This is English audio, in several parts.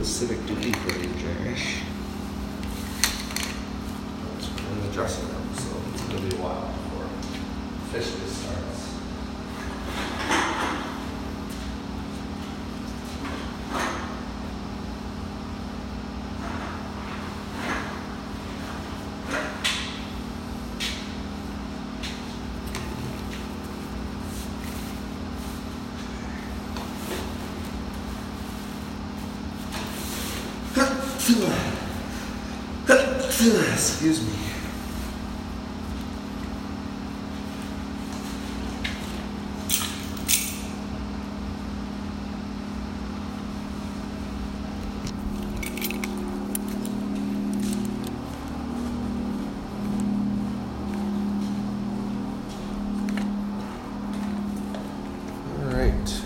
good civic duty for you, Jerish. in the dressing room, so it's gonna be a while before officially starts. Excuse me. All right.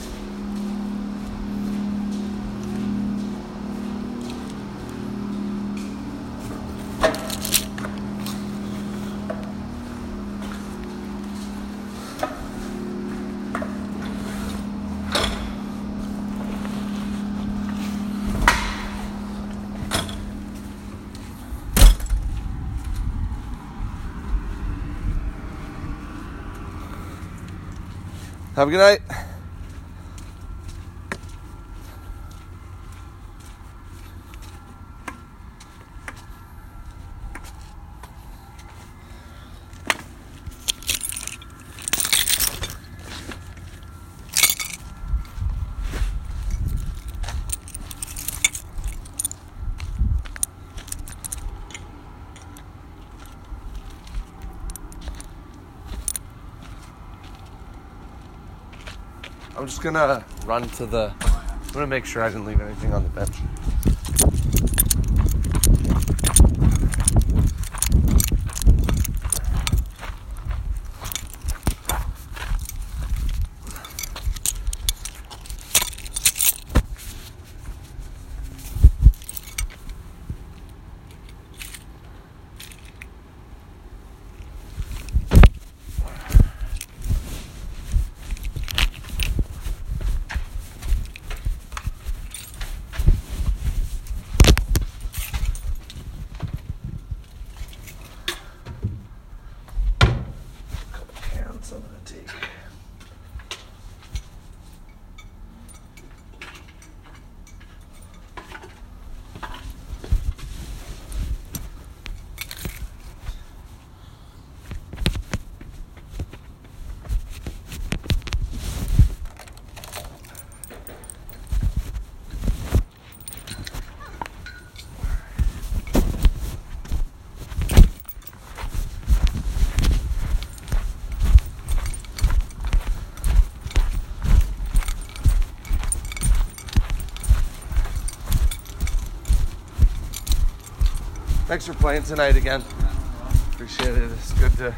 Have a good night. I'm just gonna run to the. I'm gonna make sure I didn't leave anything on the bench. Couple cans I'm gonna take. Thanks for playing tonight again. Appreciate it. It's good to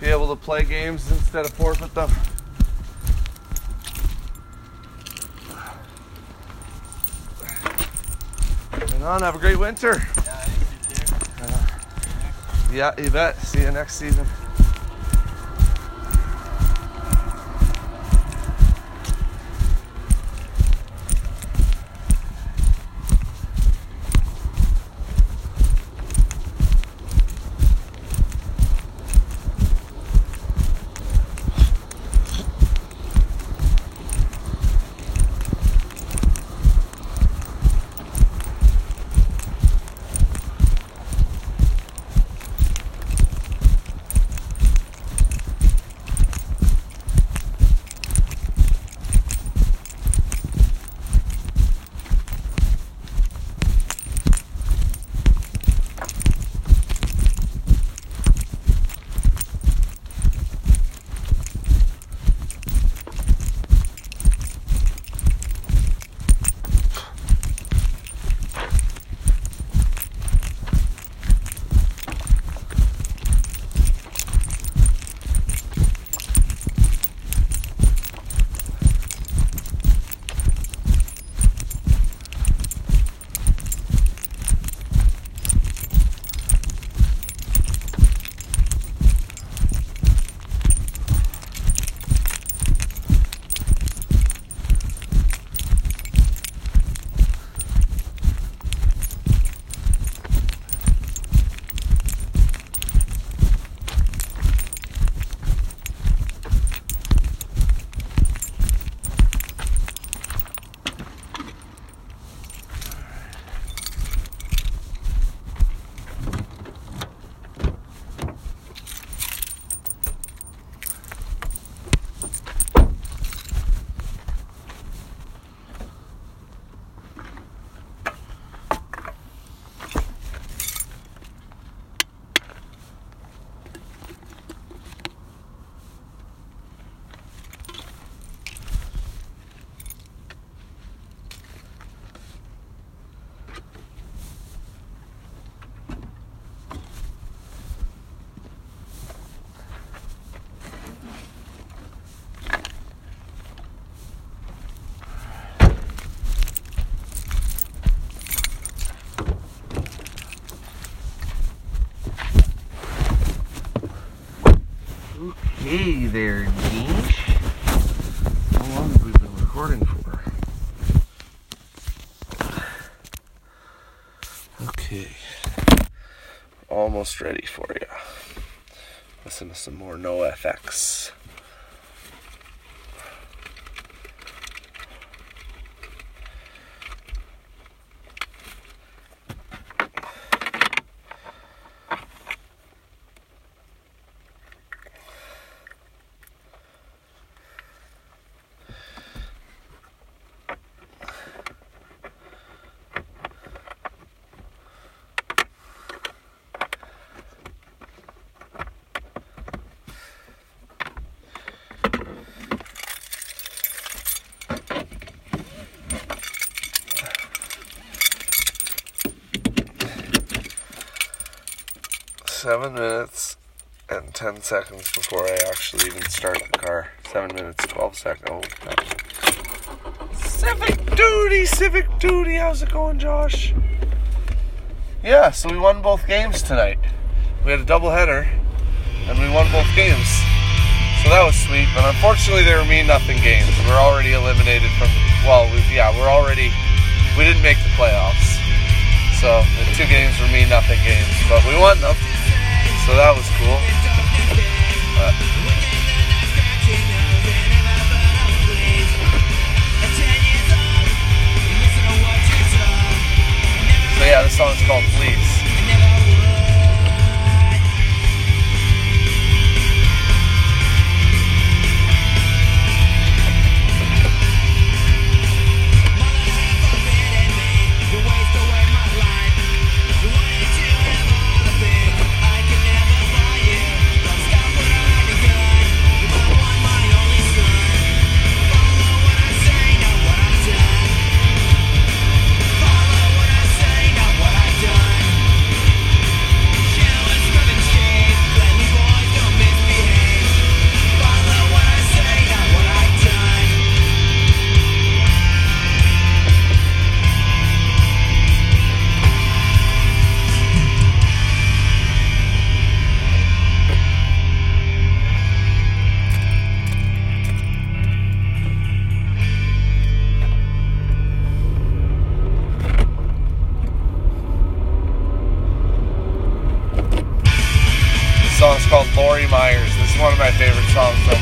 be able to play games instead of forfeit them. And on, have a great winter. Uh, yeah, you bet. See you next season. Hey there, Dinch. How long have we been recording for? Okay. Almost ready for you. Listen to some more NoFX. Seven minutes and 10 seconds before I actually even start the car. Seven minutes, 12 seconds. Oh, civic duty, civic duty. How's it going, Josh? Yeah, so we won both games tonight. We had a doubleheader, and we won both games. So that was sweet, but unfortunately they were mean nothing games. We're already eliminated from, well, we, yeah, we're already, we didn't make the playoffs. So the two games were mean nothing games, but we won them so that was cool. But, so yeah, this song's called Please. One of my favorite songs on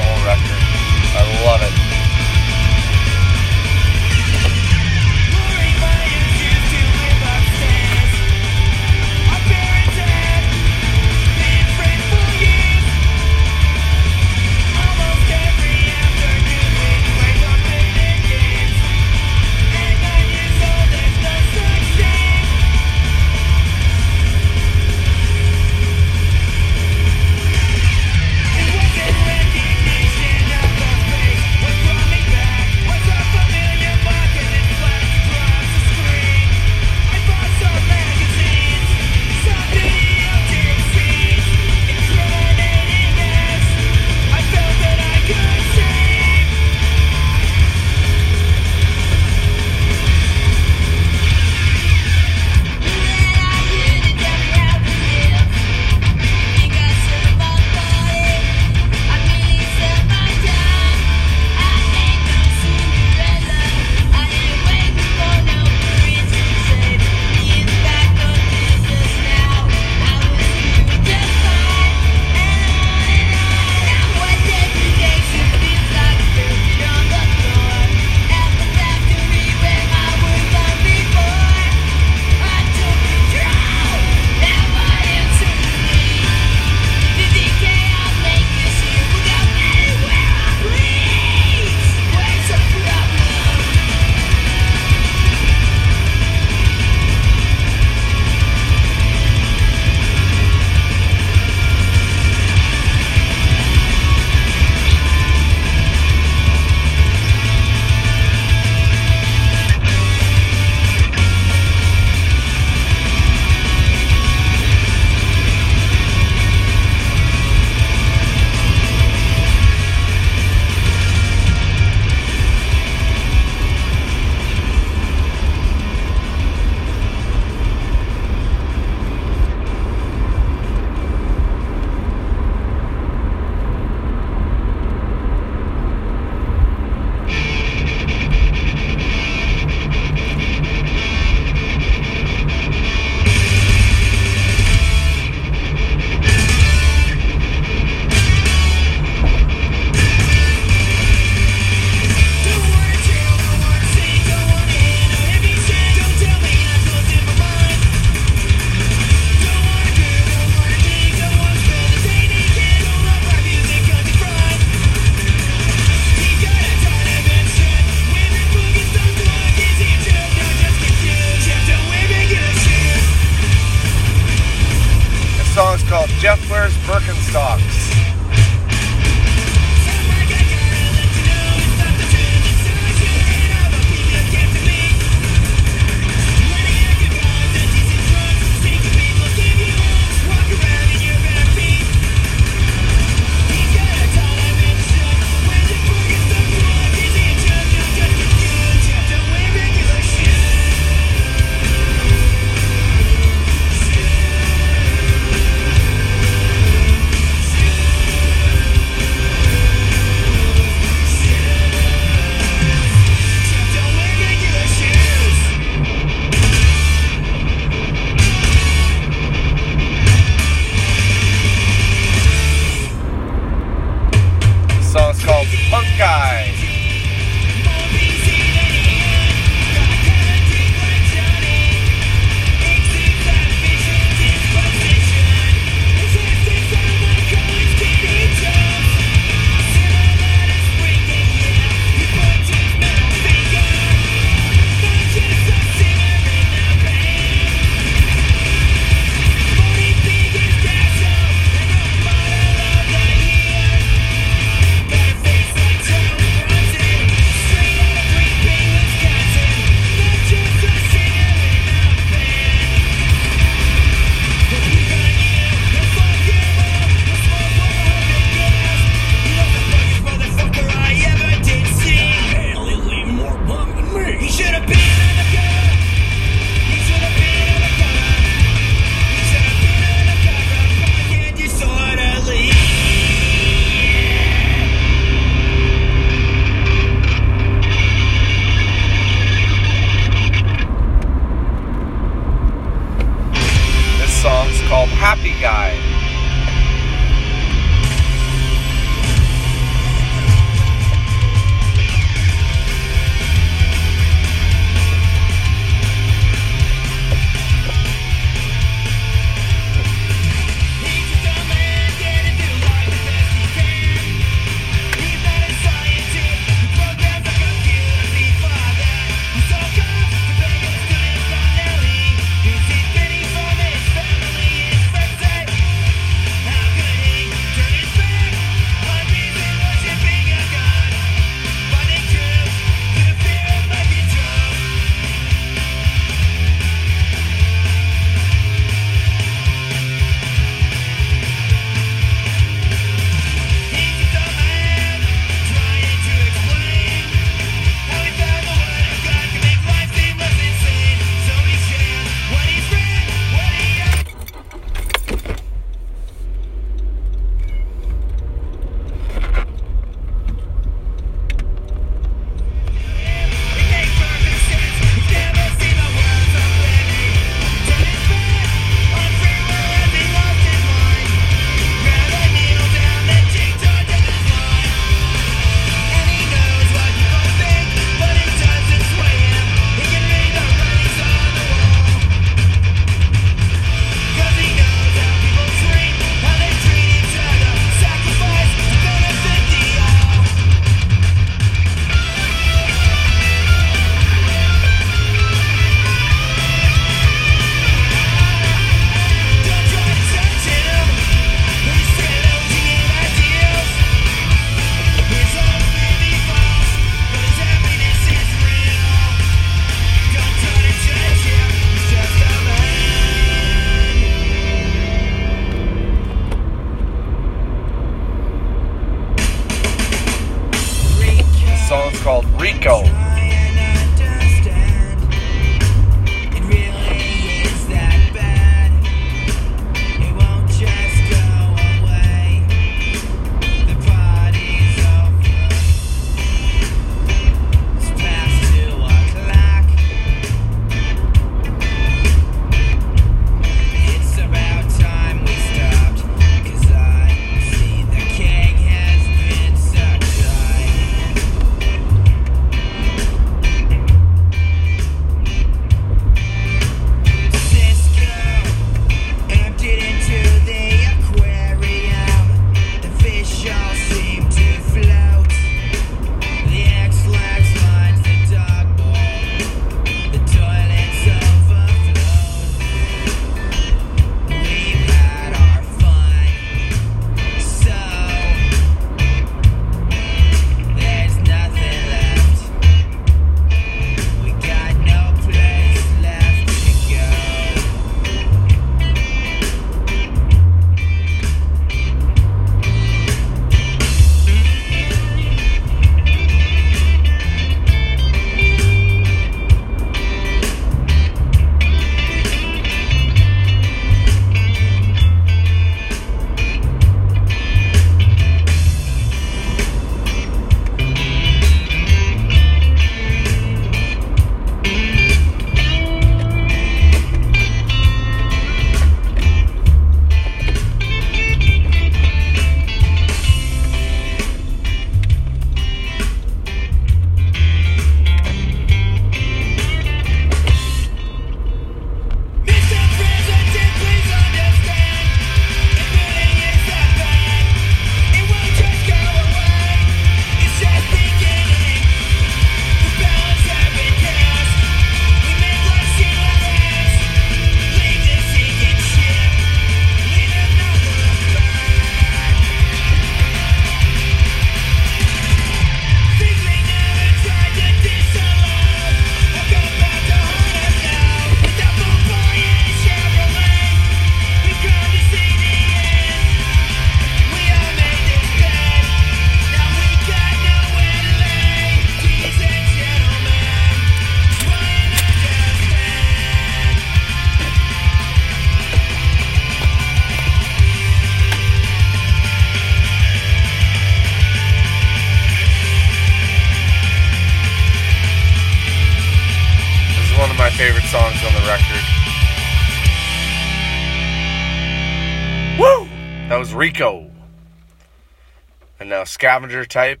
Scavenger Type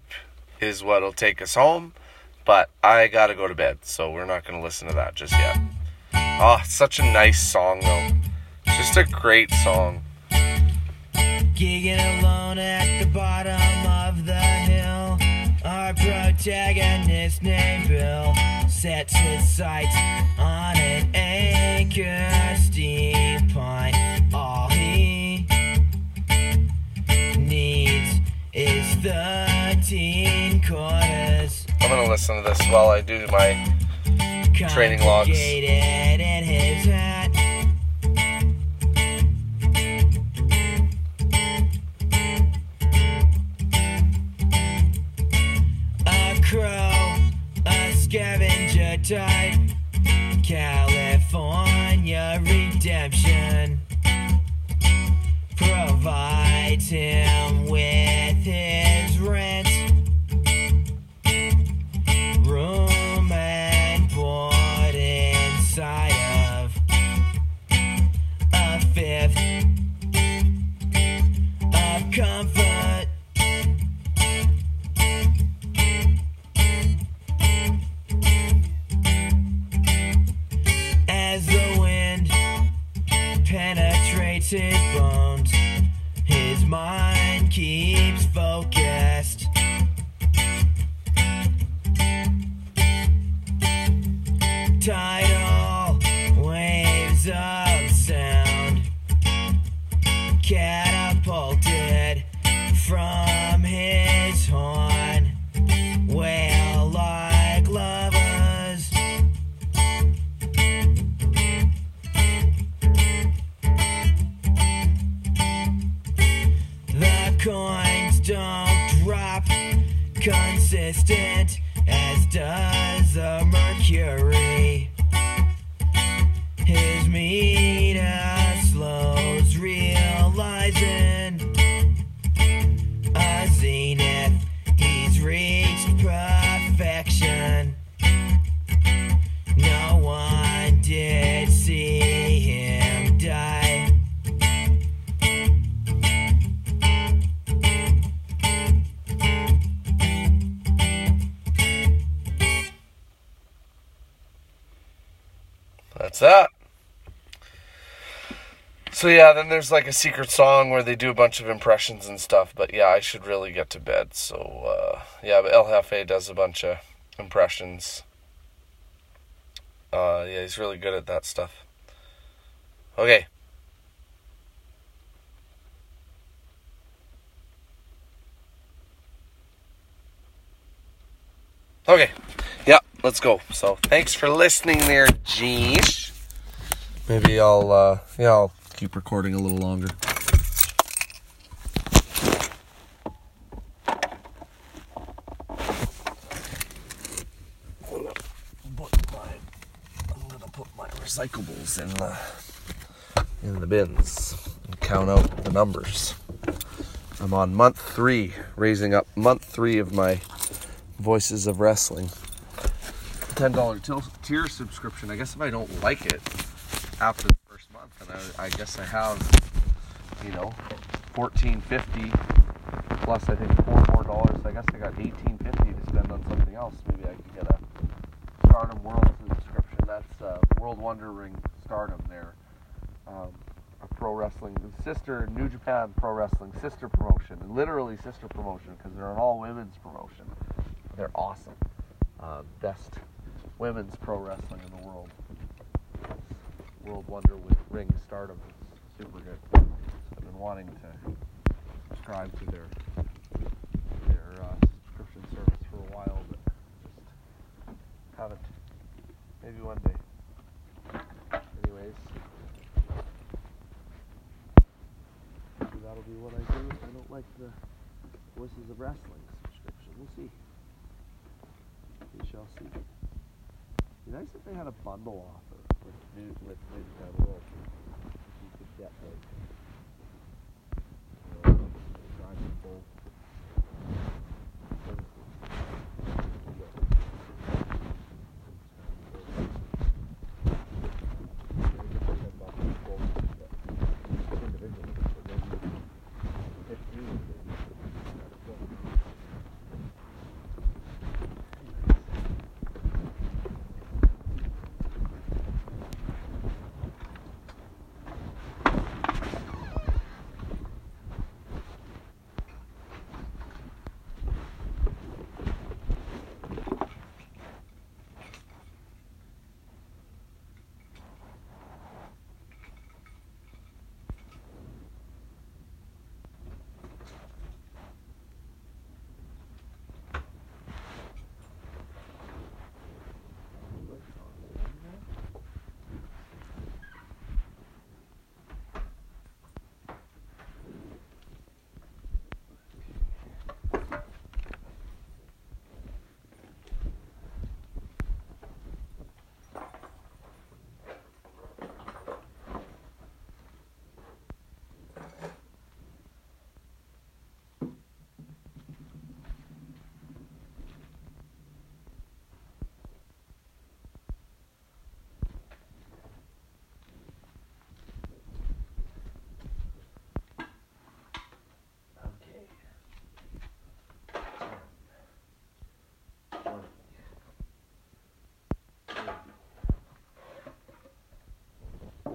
is what'll take us home. But I gotta go to bed, so we're not gonna listen to that just yet. Oh, such a nice song though. Just a great song. Gigging alone at the bottom of the hill. Our protagonist named Bill sets his sights on an anchor. Is 13 quarters. I'm gonna listen to this while I do my Training logs. In his hat. A crow, a scavenger type. California redemption provides him with his So yeah, then there's like a secret song where they do a bunch of impressions and stuff. But yeah, I should really get to bed. So uh, yeah, but El Jefe does a bunch of impressions. Uh, yeah, he's really good at that stuff. Okay. Okay. Yeah, let's go. So thanks for listening there, Jeesh. Maybe I'll uh yeah, I'll keep recording a little longer. I'm gonna put my recyclables in the in the bins and count out the numbers. I'm on month three, raising up month three of my Voices of Wrestling. Ten dollar tier subscription. I guess if I don't like it after the first month, then I, I guess I have, you know, fourteen fifty plus I think four more dollars. I guess I got eighteen fifty to spend on something else. Maybe I could get a Stardom World subscription. That's uh, World Wonder Ring Stardom there. Um, a pro wrestling sister New Japan Pro Wrestling sister promotion, literally sister promotion because they're an all women's promotion. They're awesome. Uh, best women's pro wrestling in the world. World Wonder with Ring Stardom super good. I've been wanting to subscribe to their their uh, subscription service for a while, but just haven't. Maybe one day. Anyways, maybe that'll be what I do if I don't like the Voices of Wrestling subscription. We'll see. We shall see. Be nice if they had a bundle offer with new with New Japan World. If you could get like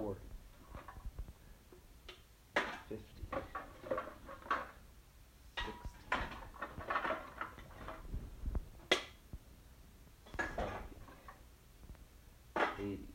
four. 50, 60, 80.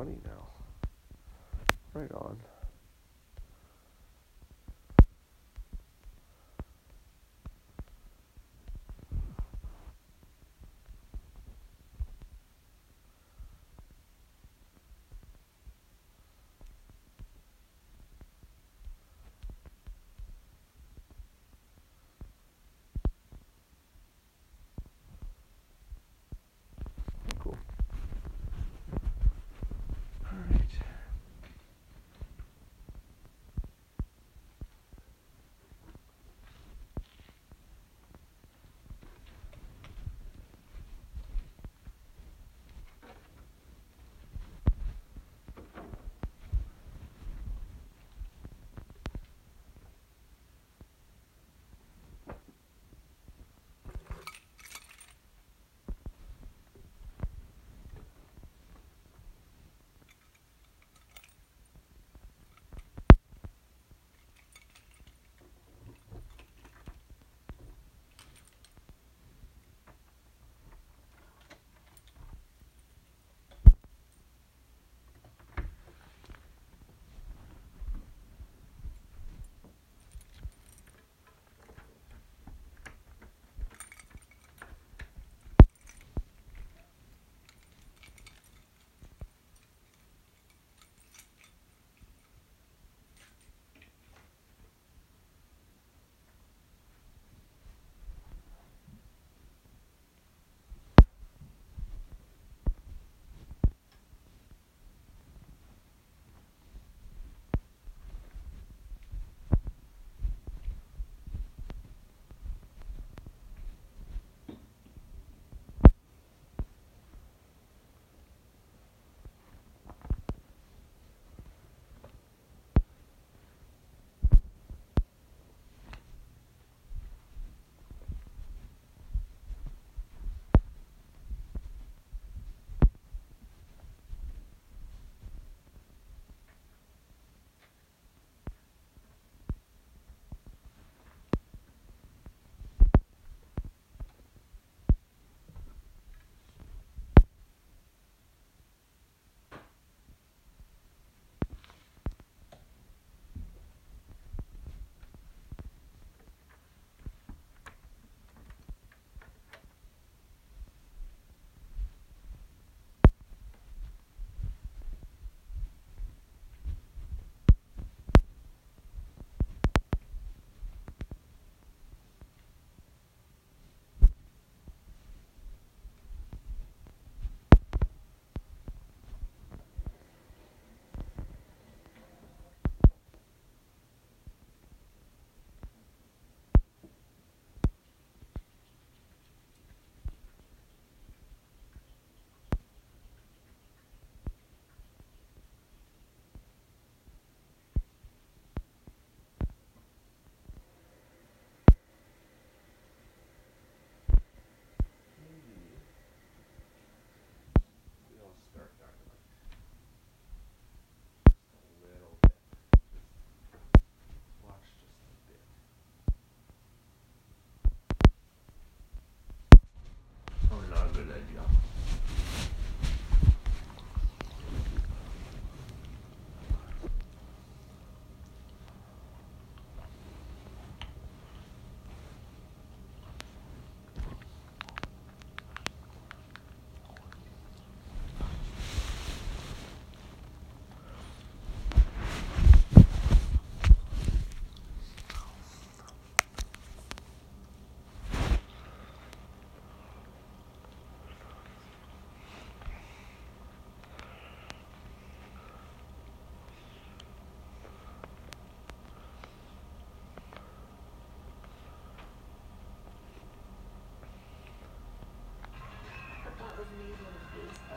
20 now. Right on.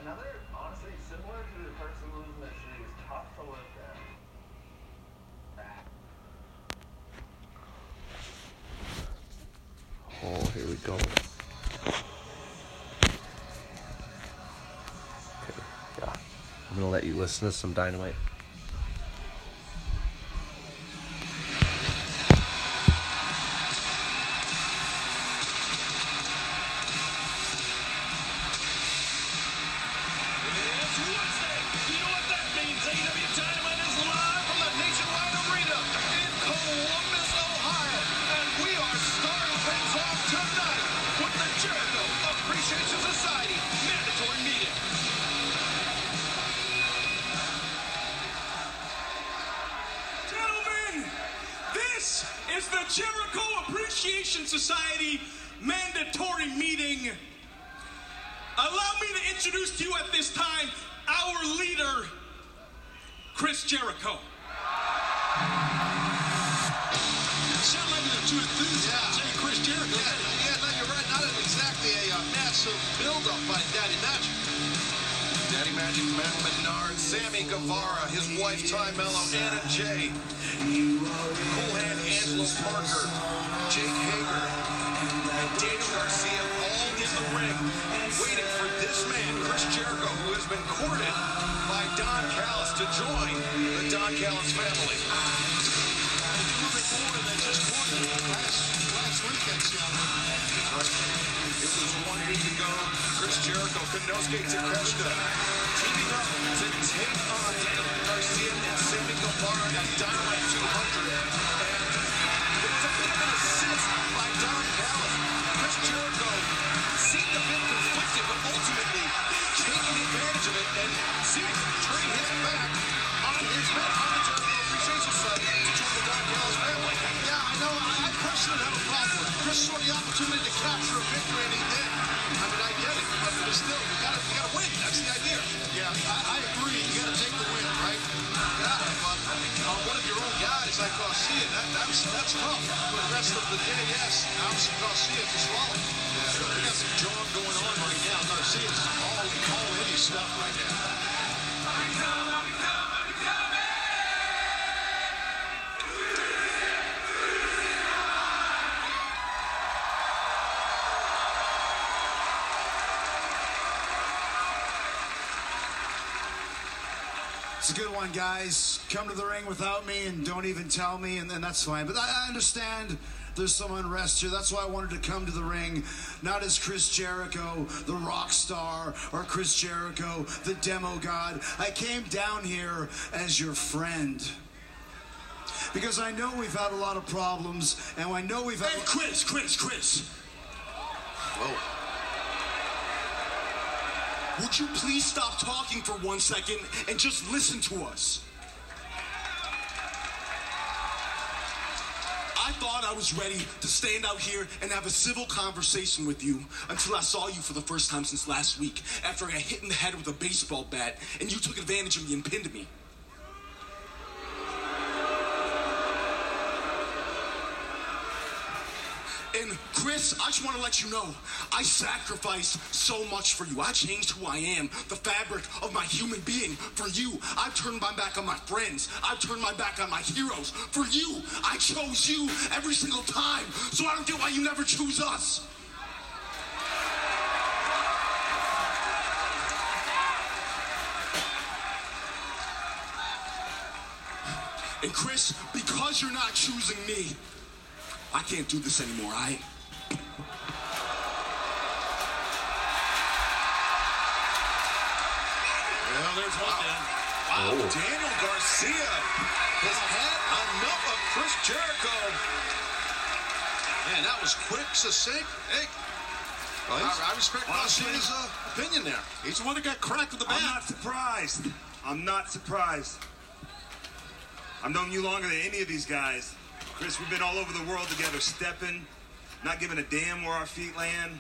another, honestly, similar to the person who was mentioning, is tough to look at. Oh, here we go. Okay, yeah. I'm gonna let you listen to some dynamite. Jericho, Konosuke Takeshita, teaming up to take on Daniel Garcia and Sammy Guevara at Dynamite 200. And there was a bit of an assist by Don Callis. Chris Jericho seemed a bit conflicted, but ultimately taking advantage of it and seeming to turning his back on his men on the Jericho Appreciation Society to join the Don Callis family. Yeah, I know. I, personally have a problem. Chris saw the opportunity to capture a victory, and he did. I mean, I get it, but, still, you gotta, you gotta win. That's the idea. Yeah, I, I agree. You gotta take the win, right? Yeah, but on one of your own guys like Garcia, that, that's that's tough. For the rest of the yes, Alex Garcia to swallow. Yeah, we got some John going on right now. Garcia's all all his stuff right now. It's a good one, guys. Come to the ring without me and don't even tell me, and, and that's fine. But I, I understand there's some unrest here. That's why I wanted to come to the ring, not as Chris Jericho, the rock star, or Chris Jericho, the demo god. I came down here as your friend. Because I know we've had a lot of problems, and I know we've had. Hey, Chris, Chris, Chris. Would you please stop talking for one second and just listen to us? I thought I was ready to stand out here and have a civil conversation with you until I saw you for the first time since last week after I got hit in the head with a baseball bat and you took advantage of me and pinned me. And Chris, I just want to let you know, I sacrificed so much for you. I changed who I am, the fabric of my human being for you. I've turned my back on my friends. I've turned my back on my heroes for you. I chose you every single time. So I don't get why you never choose us. And Chris, because you're not choosing me, I can't do this anymore, right? Well, there's one down. Wow, Daniel Garcia has had enough of Chris Jericho. Man, that was quick, succinct. Hey, I, I respect Garcia's uh, opinion there. He's the one that got cracked with the bat. I'm not surprised. I'm not surprised. I've known you longer than any of these guys. Chris, we've been all over the world together, stepping, not giving a damn where our feet land.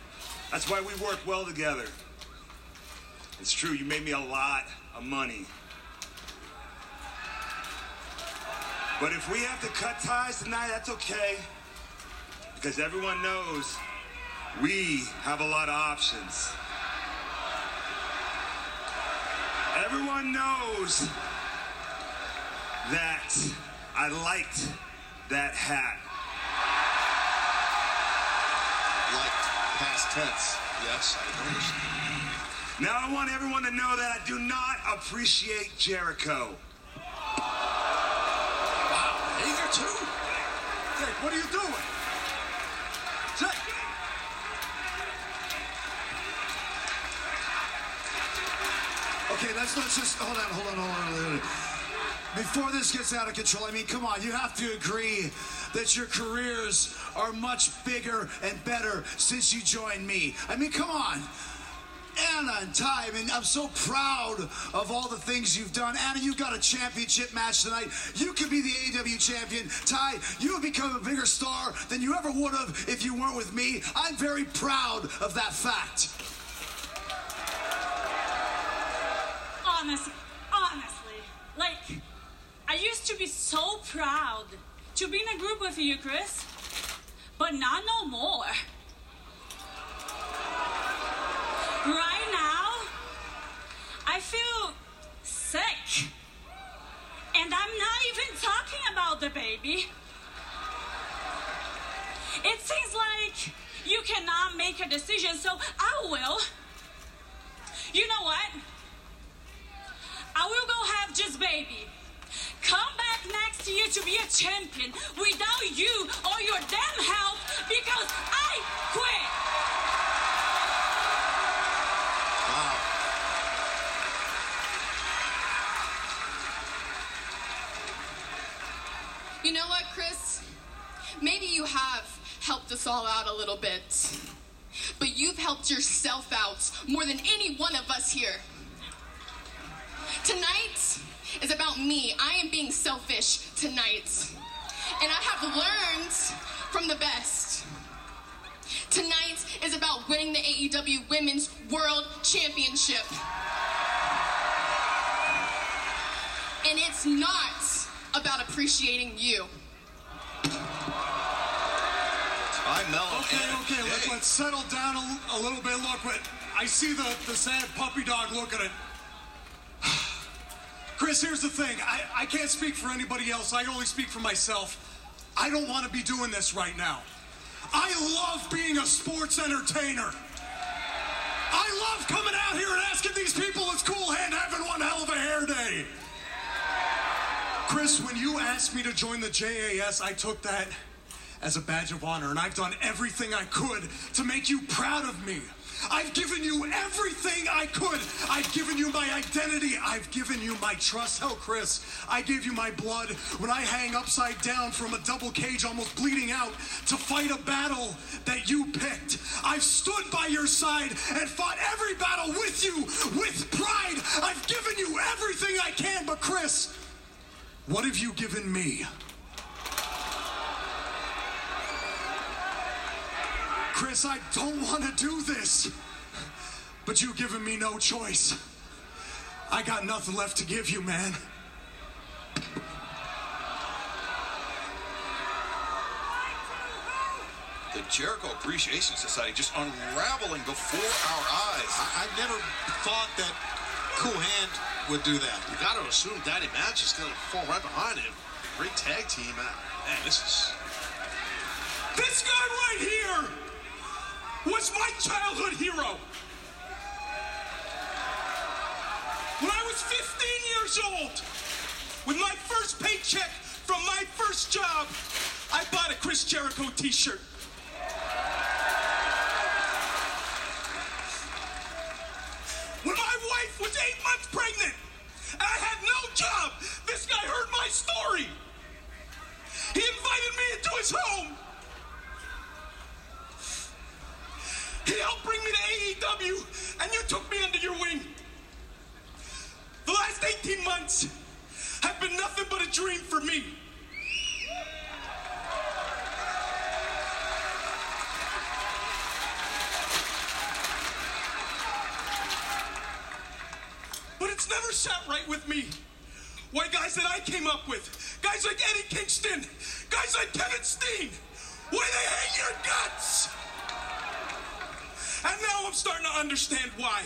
That's why we work well together. It's true, you made me a lot of money. But if we have to cut ties tonight, that's okay. Because everyone knows we have a lot of options. Everyone knows that I liked that hat. Past tense. Yes, I noticed. Now I want everyone to know that I do not appreciate Jericho. Eager too. Jake, what are you doing? Jake! Okay, let's let's just hold on, hold on, hold on, hold on. Before this gets out of control, I mean, come on, you have to agree that your careers are much bigger and better since you joined me. I mean, come on. Anna and Tay, I mean, I'm so proud of all the things you've done. Anna, you got a championship match tonight. You could be the AEW champion. Tay, you have become a bigger star than you ever would have if you weren't with me. I'm very proud of that fact. honest, honestly, like, to be so proud to be in a group with you, Chris, but not no more. Right now, I feel sick. And I'm not even talking about the baby. It seems like you cannot make a decision, so I will. You know what? I will go have just baby. Come back next year to be a champion without you or your damn help because I quit. You know what, Chris? Maybe you have helped us all out a little bit. But you've helped yourself out more than any one of us here. Tonight is about me. I am being selfish tonight. And I have learned from the best. Tonight is about winning the AEW Women's World Championship. And it's not about appreciating you. I'm mellow. Okay, okay, let's, let's settle down a, a little bit. Look, but I see the, the sad puppy dog looking at Chris, here's the thing. I, I can't speak for anybody else. I only speak for myself. I don't want to be doing this right now. I love being a sports entertainer. I love coming out here and asking these people it's cool hand having one hell of a hair day. Chris, when you asked me to join the JAS, I took that as a badge of honor, and I've done everything I could to make you proud of me. I've given you everything I could. I've given you my identity. I've given you my trust. Hell, Chris, I gave you my blood when I hang upside down from a double cage, almost bleeding out, to fight a battle that you picked. I've stood by your side and fought every battle with you with pride. I've given you everything I can, but Chris, what have you given me? Chris, I don't want to do this. But you've given me no choice. I got nothing left to give you, man. The Jericho Appreciation Society just unraveling before our eyes. I, I never thought that Cool Hand would do that. You got to assume Daddy Magic is going to fall right behind him. Great tag team. Man, this is. This guy right here was my childhood hero. When I was 15 years old, with my first paycheck from my first job, I bought a Chris Jericho t shirt. When my wife was eight months pregnant and I had no job, this guy heard my story. He invited me into his home. He helped bring me to AEW, and you took me under your wing. The last 18 months have been nothing but a dream for me. But it's never sat right with me. Why, guys that I came up with, guys like Eddie Kingston, guys like Kevin Steen, why they hate your guts. And now I'm starting to understand why.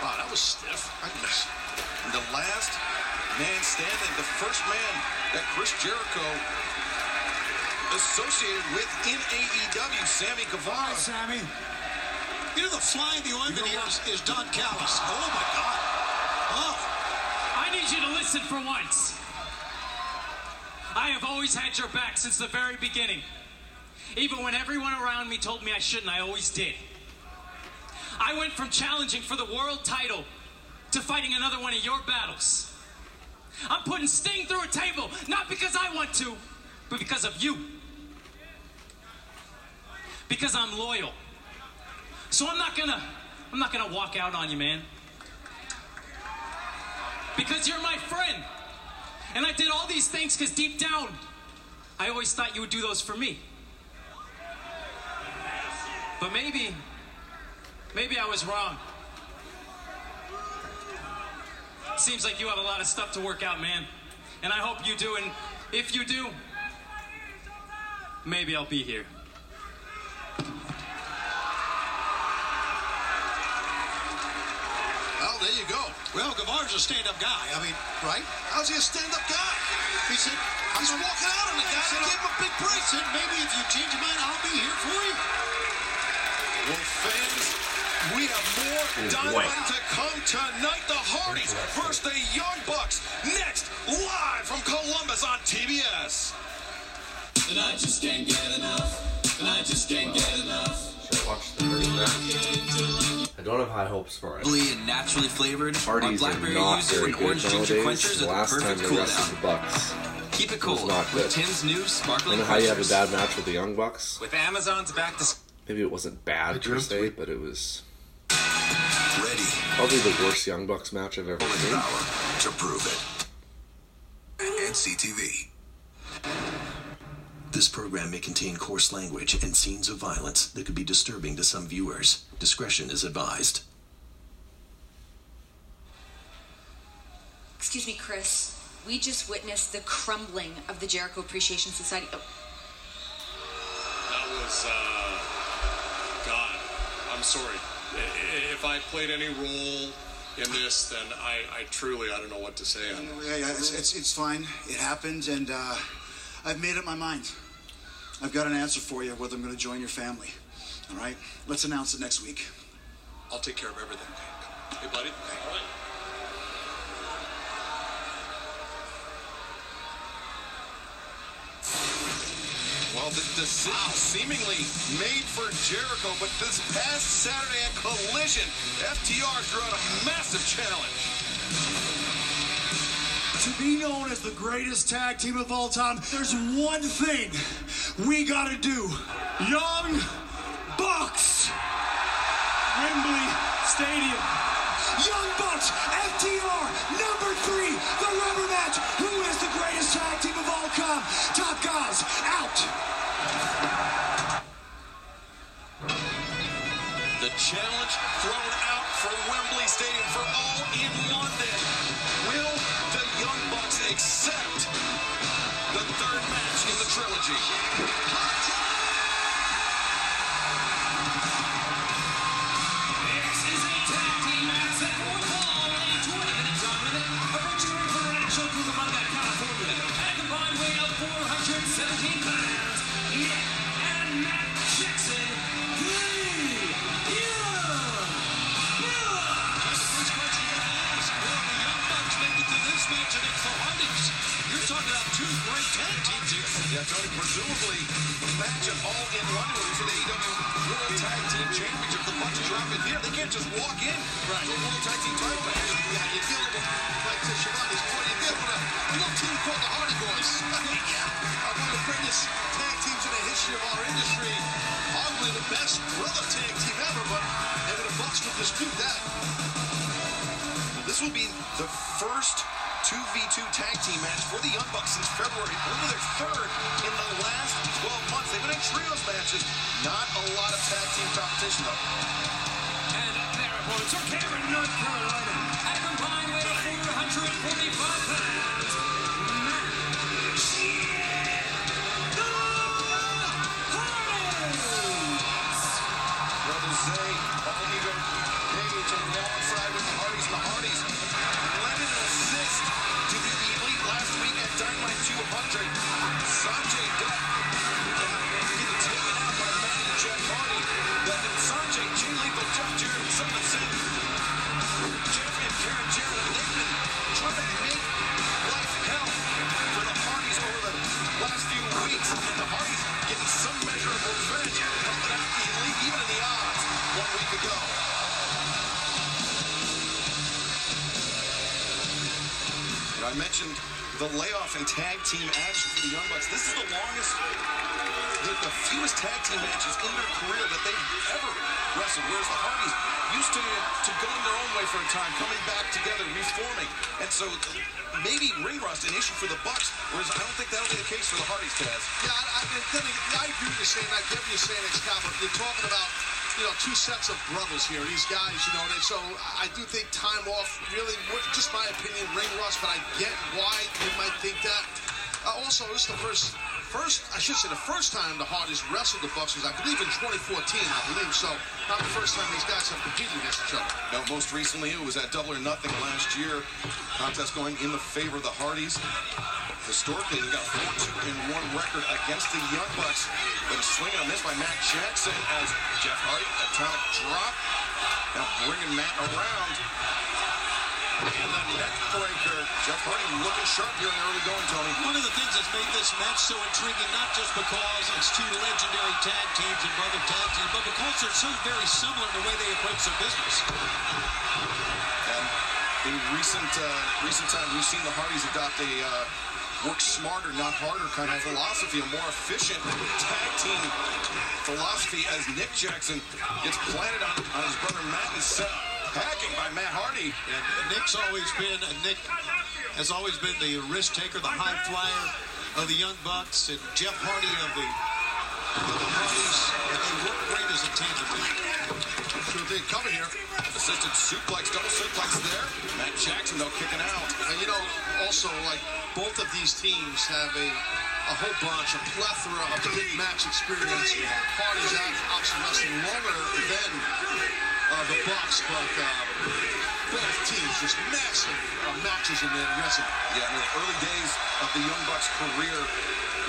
Wow, that was stiff. I just, The last man standing, the first man that Chris Jericho associated with in AEW, Sammy Guevara. Sammy. You know, the fly in the ointment here is, is Don Callis. Oh, my God. Oh. I need you to listen for once. I have always had your back since the very beginning. Even when everyone around me told me I shouldn't, I always did. I went from challenging for the world title to fighting another one of your battles. I'm putting Sting through a table, not because I want to, but because of you. Because I'm loyal. So I'm not gonna I'm not gonna walk out on you, man. Because you're my friend. And I did all these things because deep down, I always thought you would do those for me. But maybe, maybe I was wrong. Seems like you have a lot of stuff to work out, man. And I hope you do. And if you do, maybe I'll be here. There you go. Well, Guevara's a stand-up guy. I mean, right? How's he a stand-up guy? He said, he's walking out on the guy and gave him a big break. Said, maybe if you change your mind, I'll be here for you. Well, fans, we have more oh, Dynamite to come tonight. The Hardys versus the Young Bucks. Next, live from Columbus on TBS. And I just can't get enough. And I just can't get enough. Should I watch the first match? I don't have high hopes for it. Naturally and naturally flavored. Our Hardy's are blackberry not yuzu very and good orange ginger nowadays. quenchers The are the last time perfect they cool wrestled down. the Bucks, Keep it was cool not with good. Tim's new I sparkling don't know how you have a bad match with the Young Bucks. With Amazon's back to Maybe it wasn't bad per se, but it was Ready probably the worst Young Bucks match I've ever for the seen. power to prove it. NCTV. This program may contain coarse language and scenes of violence that could be disturbing to some viewers. Discretion is advised. Excuse me, Chris. We just witnessed the crumbling of the Jericho Appreciation Society. Oh, That was, uh, God, I'm sorry. I- i- If I played any role in this, then I, I truly, I don't know what to say. Yeah, yeah, it's, it's, it's fine. It happened, and uh, I've made up my mind. I've got an answer for you whether I'm going to join your family. All right? Let's announce it next week. I'll take care of everything. Hey, buddy. Right. Well, the decision seemingly made for Jericho, but this past Saturday at Collision, FTR threw out a massive challenge. To be known as the greatest tag team of all time, there's one thing we got to do. Young Bucks. Wembley Stadium. Young Bucks, FTR, number three, the rubber match. Who is the greatest tag team of all time? Top guys, out. The challenge thrown out from Wembley Stadium for All in London. Trilogy? Presumably the match at All in London will for the AEW World Tag Team Championship. The Bucks drop in here. They can't just walk in right. to a World Tag Team title match. Yeah, you deal with, like to Shivani's point, you deal with a little team called the Hardy Boys. yeah. One of the greatest tag teams in the history of our industry. Arguably the best brother tag team ever, but maybe the Bucks would dispute that. This will be the first 2v2 tag team match for the Young Bucks since February. Only their third in the last 12 months. They've been in trios matches. Not a lot of tag team competition, though. And their opponents are Cameron, North Carolina, at a combined weight of 445 pounds. Mentioned the layoff and tag team action for the Young Bucks. This is the longest, the, the fewest tag team matches in their career that they've ever wrestled. Whereas the Hardys used to to going their own way for a time, coming back together, reforming, and so maybe ring rust an issue for the Bucks. Whereas I don't think that'll be the case for the Hardys, Taz. Yeah, I, I, again, I agree with you saying, I get what you're saying, Excalibur. You're talking about, you know, two sets of brothers here. These guys, you know, they, so I do think time off really, just my opinion, ring rust, but I get why you might think that. Uh, also, this is the first, first, I should say, the first time the Hardys wrestled the Bucks was, I believe, in 2014, I believe. So, not the first time these guys have competed against each other. No, most recently, it was at Double or Nothing last year. Contest going in the favor of the Hardys. Historically, they got 4-2 in one record against the Young Bucks. But a swing on this by Matt Jackson as Jeff Hardy, atomic drop. Now bringing Matt around. Jeff Hardy looking sharp here in the early going, Tony. One of the things that's made this match so intriguing, not just because it's two legendary tag teams and brother tag teams, but because they're so very similar in the way they approach their business. And in recent uh, recent times, we've seen the Hardys adopt a uh, work smarter, not harder kind of philosophy, a more efficient tag team philosophy as Nick Jackson gets planted on, his brother Matt and hacking by Matt Hardy. And Nick's always been, Nick has always been the risk taker, the high flyer of the Young Bucks, and Jeff Hardy of the, Hardys. And they work great as a tandem. Sure thing. Coming here. Assisted suplex, double suplex there. Matt Jackson, though, kicking out. And you know, also, like, both of these teams have a a whole bunch, a plethora of big match experience. Parties out obviously wrestling longer than uh, the Bucks, but uh, both teams just massive uh, matches in their resume. Yeah, in the early days of the Young Bucks' career,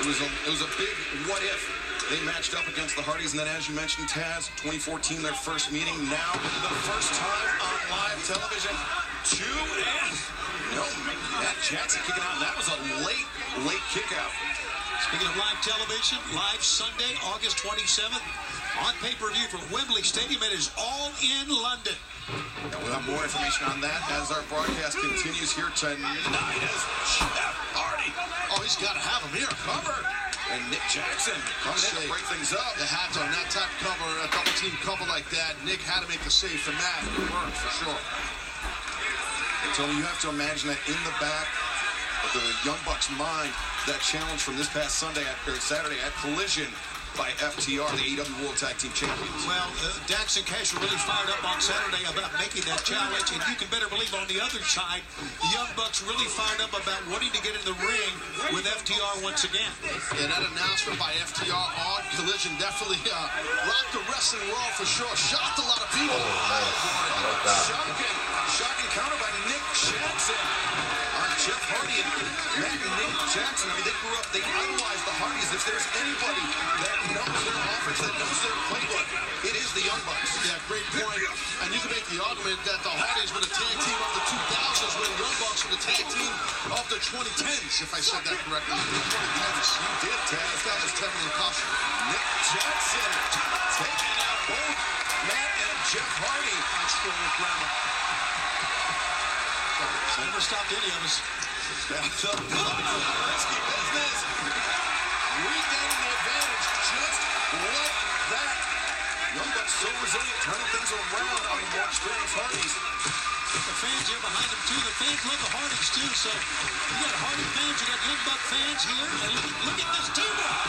it was a, it was a big what if. They matched up against the Hardys, and then, as you mentioned, Taz, 2014, their first meeting. Now, the first time on live television. Two and no, Matt Jackson kicking out, that was a late, late kick out. Speaking of live television, live Sunday, August 27th, on pay-per-view from Wembley Stadium. It is all in London. And we'll have more information on that as our broadcast continues here tonight as Jeff Hardy. Oh, he's got to have him here. Cover. And Nick Jackson coming in to break things up. The hat on that type cover, a double team cover like that. Nick had to make the save for Matt. It worked for sure. And Tony, you have to imagine that in the back of the Young Bucks' mind, that challenge from this past Sunday at, or Saturday at Collision by FTR, the AEW World Tag Team Champions. Well, uh, Dax and Cash were really fired up on Saturday about making that challenge, and you can better believe on the other side, the Young Bucks really fired up about wanting to get in the ring with FTR once again. Yeah, that announcement by FTR on Collision definitely uh, rocked the wrestling world for sure. Shocked a lot of people. Shocking, shocking counter by Nick Jackson on Jeff Hardy and Matt and Nick Jackson. I mean, they grew up, they idolized the Hardys. If there's anybody that knows their offense, that knows their playbook, it is the Young Bucks. Yeah, great point. And you can make the argument that the Hardys were the tag team of the 2000s, where the Young Bucks were the tag team of the 2010s, if I said that correctly. The 2010s. You did, Taz. That was Kevin McCusker. Nick Jackson taking out both Matt and Jeff Hardy. Grammar. Never stopped any of us. That's a risky business. Regaining the advantage just like that. Young Bucks so resilient, turning things around the more experienced Hardys. The fans here behind them too. The fans love the Hardys too. So you got Hardy fans, you got Young Buck fans here, and look, look at this teamwork.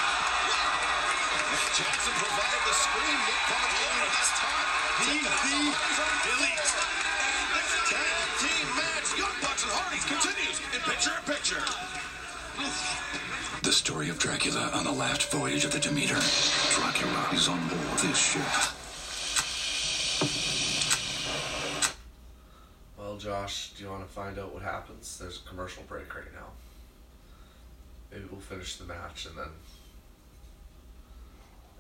Jackson provided the screen. Nick coming over this time. The, the elite. Young Bucks and Hardys continues in picture in picture. The story of Dracula on the last voyage of the Demeter. Dracula is on board this ship. Well, Josh, do you want to find out what happens? There's a commercial break right now. Maybe we'll finish the match and then.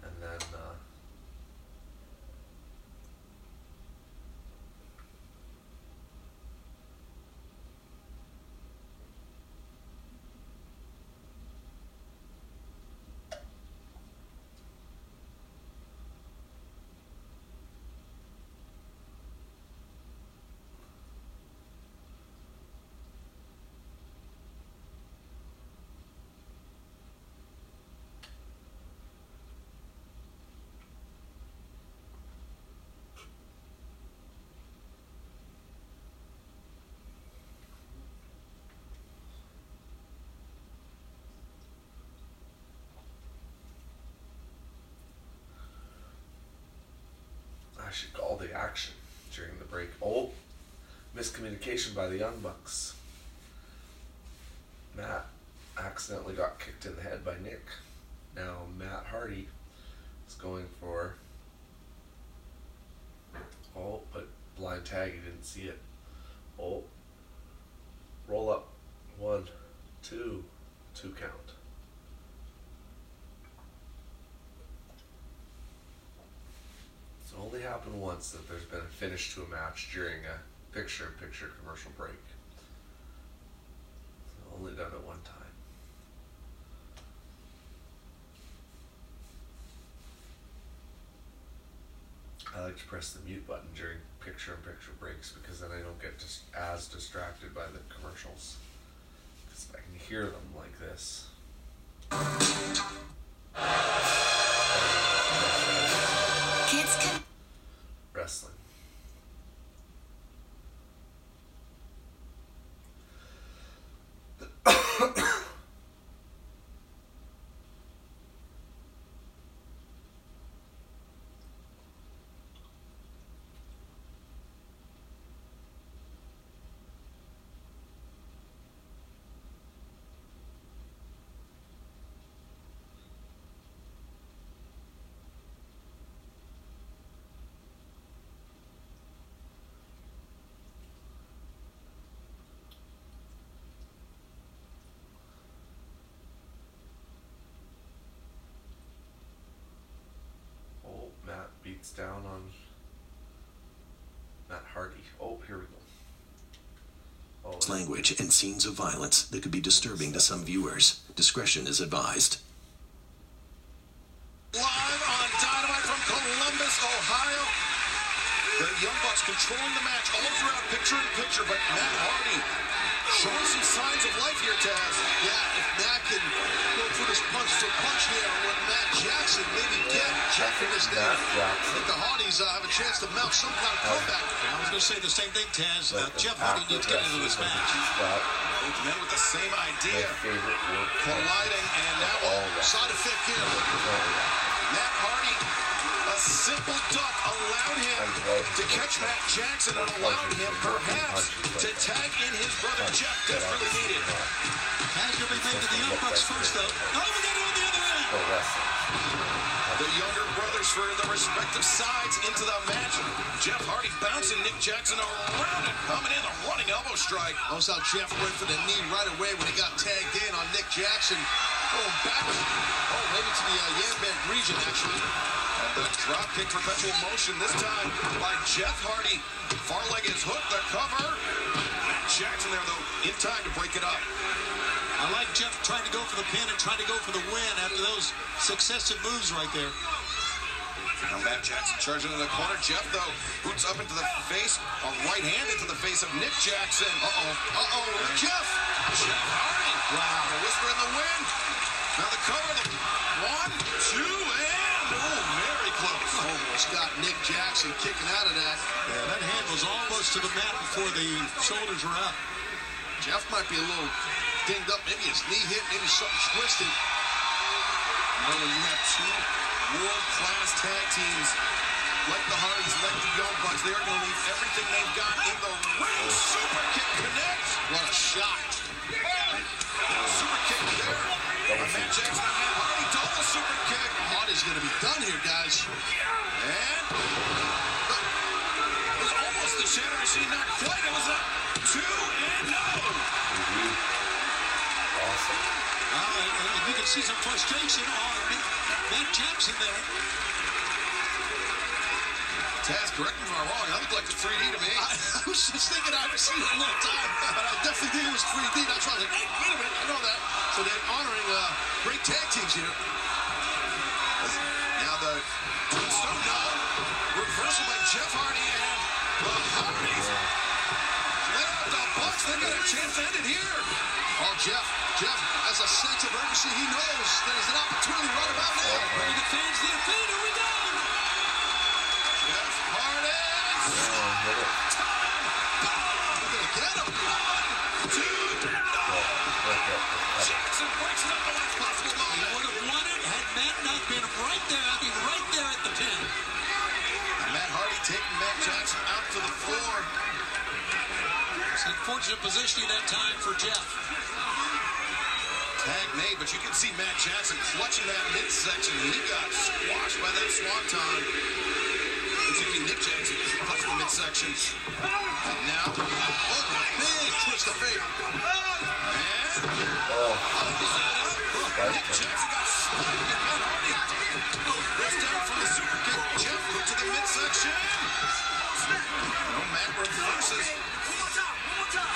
And then. Uh, call the action during the break. Oh, miscommunication by the Young Bucks. Matt accidentally got kicked in the head by Nick. Now Matt Hardy is going for. Oh, but blind tag, he didn't see it. Oh, roll up. One, two, two count. Only happened once that there's been a finish to a match during a picture in picture commercial break. It's only done it one time. I like to press the mute button during picture in picture breaks because then I don't get dis- as distracted by the commercials. Because I can hear them like this. Kids can Wrestling. Oh, Matt beats down on Matt Hardy. Oh, here we go. Oh, language and scenes of violence that could be disturbing to some viewers. Discretion is advised. Live on Dynamite from Columbus, Ohio. The Young Bucks controlling the match all throughout picture in picture, but Matt Hardy showing some signs of life here, Taz. Yeah, if Matt can go through this punch to punch here what Matt Jackson maybe get Jeff in this thing. I think the Hardys uh, have a chance to mount some kind of comeback. I was going to say the same thing, Taz. Uh, Jeff Hardy needs to get into this match. Both men with the same idea. Colliding, and now side effect here. Matt Hardy, a simple duck allowed him to catch Matt Jackson and allowed him perhaps to tag in his brother Jeff desperately needed. Taz will be making the Young Bucks first, though. Oh, we got it on the other end. The younger for the respective sides into the match. Jeff Hardy bouncing Nick Jackson around and coming in a running elbow strike. Notice how Jeff went for the knee right away when he got tagged in on Nick Jackson. Going back, oh, maybe to the uh, Yamband region, actually. And the drop kick perpetual motion this time by Jeff Hardy. Far leg is hooked, the cover. Matt Jackson there though, in time to break it up. I like Jeff trying to go for the pin and trying to go for the win after those successive moves right there. Now Matt Jackson charging in the corner. Jeff, though, boots up into the face, a right hand into the face of Nick Jackson. Uh-oh, uh-oh, Jeff! Jeff Hardy! Wow, the whisper in the wind. Now the cover, the one, two, and, oh, very close. Oh, almost got Nick Jackson kicking out of that. Yeah, that hand was almost to the mat before the shoulders were up. Jeff might be a little dinged up. Maybe his knee hit, maybe something twisted. You you have two world-class tag teams like the Hardys, like the Young Bucks, they're going to leave everything they've got in the ring. Super kick connects. What a shot. Super kick there. Matt Jackson and Matt Hardy double super kick. Hardy's going to be done here, guys. And it was almost the Shatter Machine not quite. It was a two and no. Uh, and you can see some frustration on Matt Jackson there. Taz, correct me if I'm wrong. That looked like a 3D to me. I, I was just thinking I haven't seen it in a long time, but I definitely think it was 3D. That's why I was like, hey, wait a minute, I know that. So they're honoring uh, great tag teams here. Now the tombstone no. Reversal by Jeff Hardy and the Hardys. Let out the Bucks. They got a chance to end it here. Oh, Jeff, Jeff has a sense of urgency. He knows there is an opportunity right about now. Bring the fans the infinity. We go. Jeff Hardy. Time bomb. to get him. One, two, down. Jackson breaks it up the last possible line. He would have won it had Matt not been right there. I mean, right there at the pin. Matt Hardy taking Matt Jackson out to the floor. It's an unfortunate positioning that time for Jeff get made, but you can see Matt Jackson clutching that midsection. and He got squashed by that swanton. Excuse me, Nick Jackson clutched the midsection. And now, oh, big twist of fate. And, oh. Nick Jackson got slapped and Hardy down from the super kick. Jeff put to the midsection. No, Matt reverses. One more time, one more time.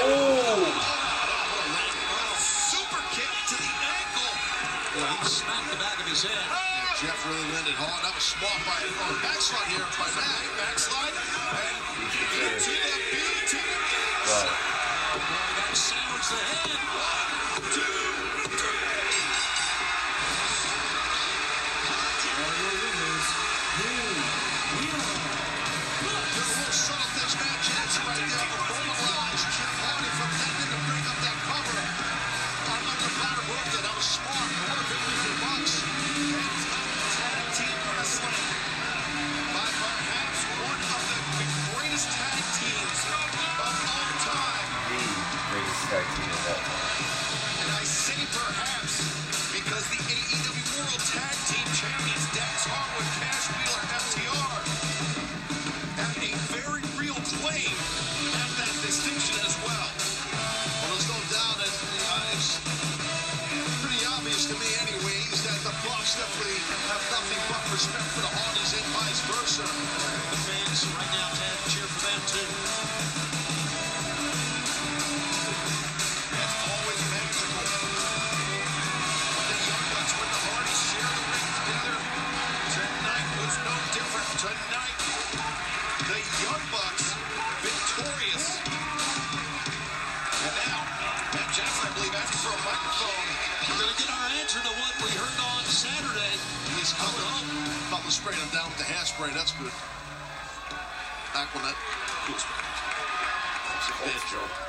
Oh. is in. Yeah, Jeff really landed hard. That was smart by a oh, backslide here by Mack. Backslide. And to the B, to the that sandwiched the head. One, two, respect for the Hardys and vice versa. One down with the hairspray. That's good. Aqua Net. Good. That's a fair job.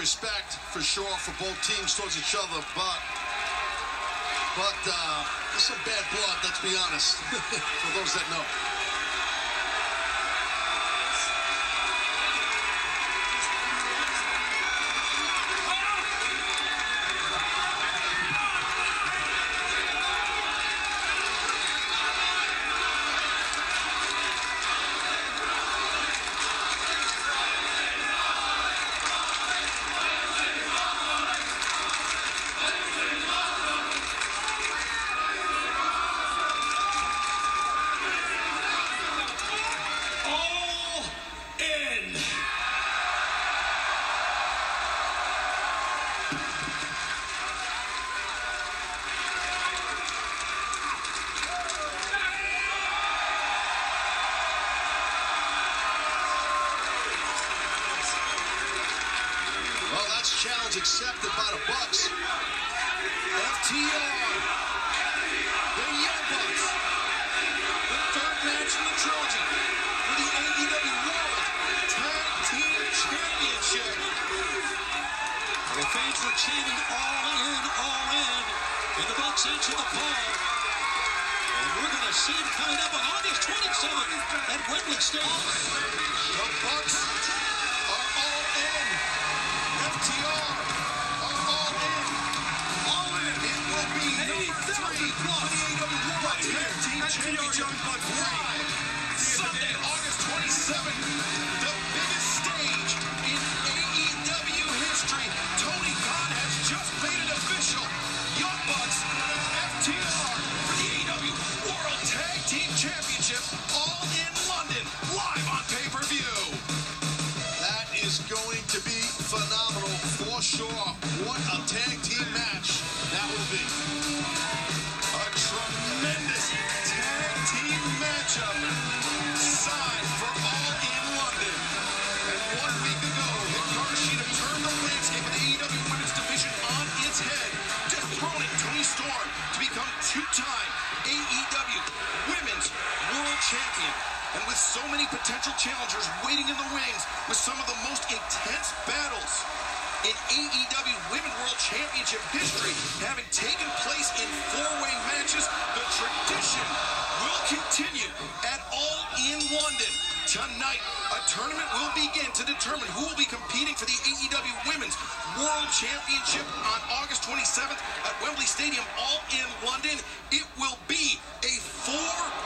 respect for sure for both teams towards each other, but but uh, there's some bad blood. Let's be honest, for those that know. Potential challengers waiting in the wings, with some of the most intense battles in AEW Women World Championship history having taken place in four-way matches, the tradition will continue at All in London. Tonight, a tournament will begin to determine who will be competing for the AEW Women's World Championship on August 27th at Wembley Stadium, all in London. It will be a four-way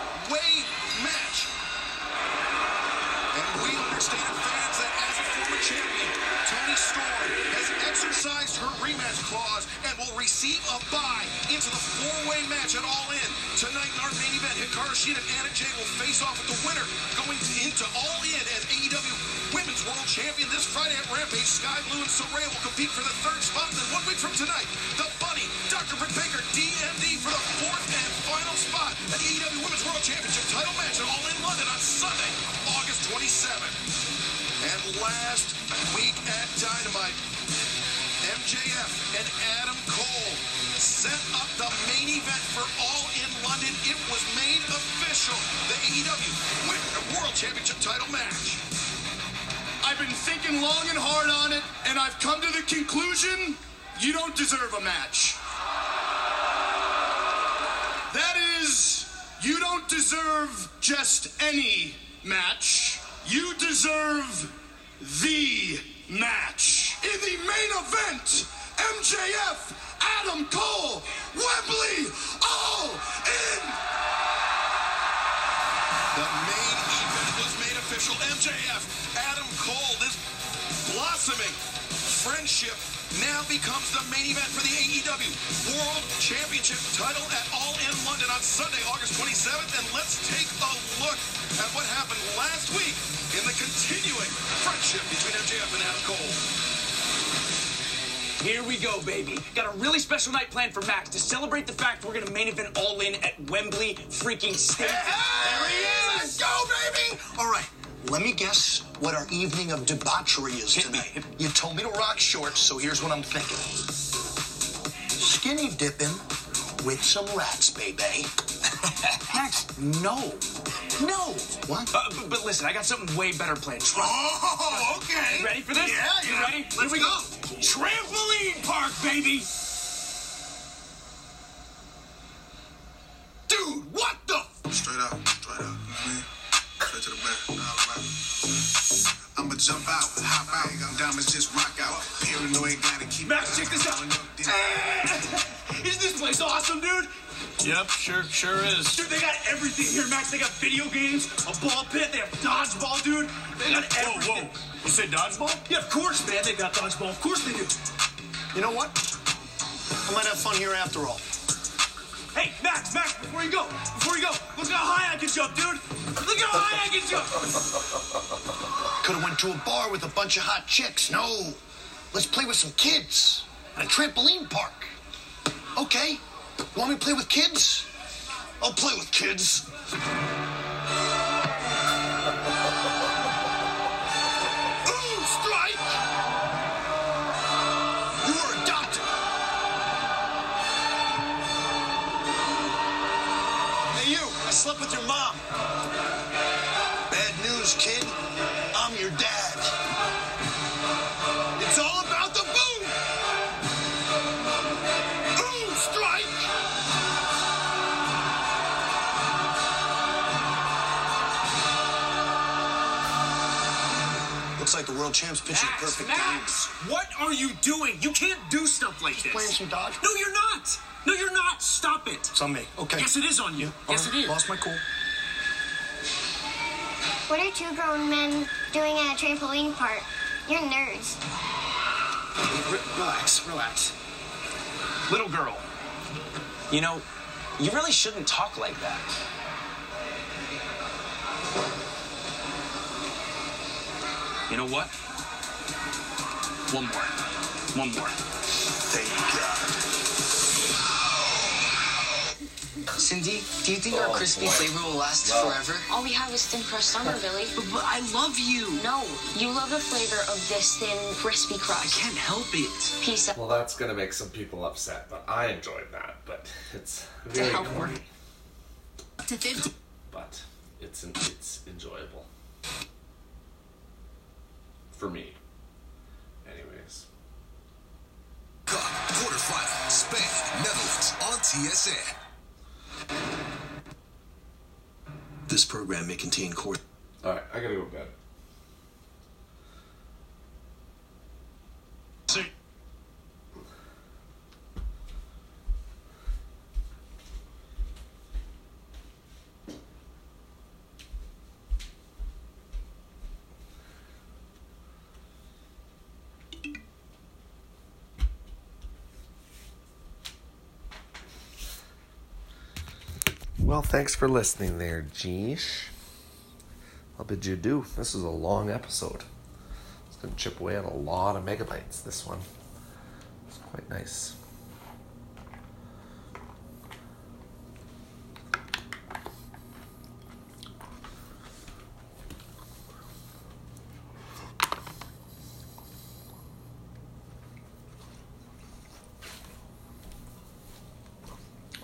exercised her rematch clause and will receive a bye into the four-way match at All In. Tonight in our main event, Hikaru Shida and Anna Jay will face off with the winner going into All In as AEW Women's World Champion this Friday at Rampage. Skye Blue and Saraya will compete for the third spot. Then one week from tonight, the Bunny, Dr. Britt Baker, DMD for the fourth and final spot at the AEW Women's World Championship title match at All In London on Sunday, August 27th. And last week at Dynamite, MJF and Adam Cole set up the main event for All in London. It was made official. The AEW Women's World Championship title match. I've been thinking long and hard on it, and I've come to the conclusion you don't deserve a match. That is, you don't deserve just any match. You deserve the match. In the main event, MJF, Adam Cole, Wembley, all in. The main event was made official. MJF, Adam Cole, this blossoming friendship now becomes the main event for the AEW World Championship title at All in London on Sunday, August 27th. And let's take a look at what happened last week in the continuing friendship between MJF and Adam Cole. Here we go, baby. Got a really special night planned for Max to celebrate the fact we're gonna main event all in at Wembley freaking Stadium. there he is! Let's go, baby! All right, let me guess what our evening of debauchery is tonight. You told me to rock shorts, so here's what I'm thinking. Skinny dipping with some rats, baby. Max, no. No. What? Uh, but, but listen, I got something way better planned. Oh, okay. You ready for this? Yeah, You ready? Let's Here we go. Trampoline park, baby. Dude, what the? Straight up, straight up. You know what I mean? Straight to the back. I'ma jump out, hop out, diamonds just rock out. Paranoid gotta keep Max, check this out. Isn't this place awesome, dude? Yep, sure, sure is. Dude, they got everything here, Max. They got video games, a ball pit, they have dodgeball, dude. They got everything. Whoa, whoa. You say dodgeball? Yeah, of course, man. They got dodgeball. Of course they do. You know what? I might have fun here after all. Hey, Max, Max, before you go, before you go, look how high I can jump, dude. Look how high I can jump. Could have went to a bar with a bunch of hot chicks. No. Let's play with some kids at a trampoline park. Okay. Want me to play with kids? I'll play with kids. Slept with your world champs pitching a perfect Max, what are you doing? You can't do stuff like this. playing some dodge. No, you're not. No, you're not. Stop it. It's on me. Okay. Yes, it is on you. yes, it is. Lost my cool. What are two grown men doing at a trampoline park? You're nerds. Re- relax, relax. Little girl, you know, you really shouldn't talk like that. You know what? One more. One more. Thank God. Cindy, do you think our Oh, crispy boy. flavor will last Well- forever? All we have is thin crust summer, Billy. But, but I love you. No, you love the flavor of this thin, crispy crust. I can't help it. Piece of Well, that's gonna make some people upset, but I enjoyed that. But it's very help corny. to 50. But it's it's enjoyable for me. Anyways, Quarterfinal, Spain, Netherlands on TSN. This program may contain coarse. all right, I gotta go to bed. Well, thanks for listening there. I'll bid you adieu. This is a long episode. It's going to chip away at a lot of megabytes, this one. It's quite nice.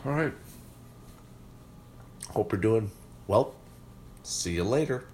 All right. Hope you're doing well. See you later.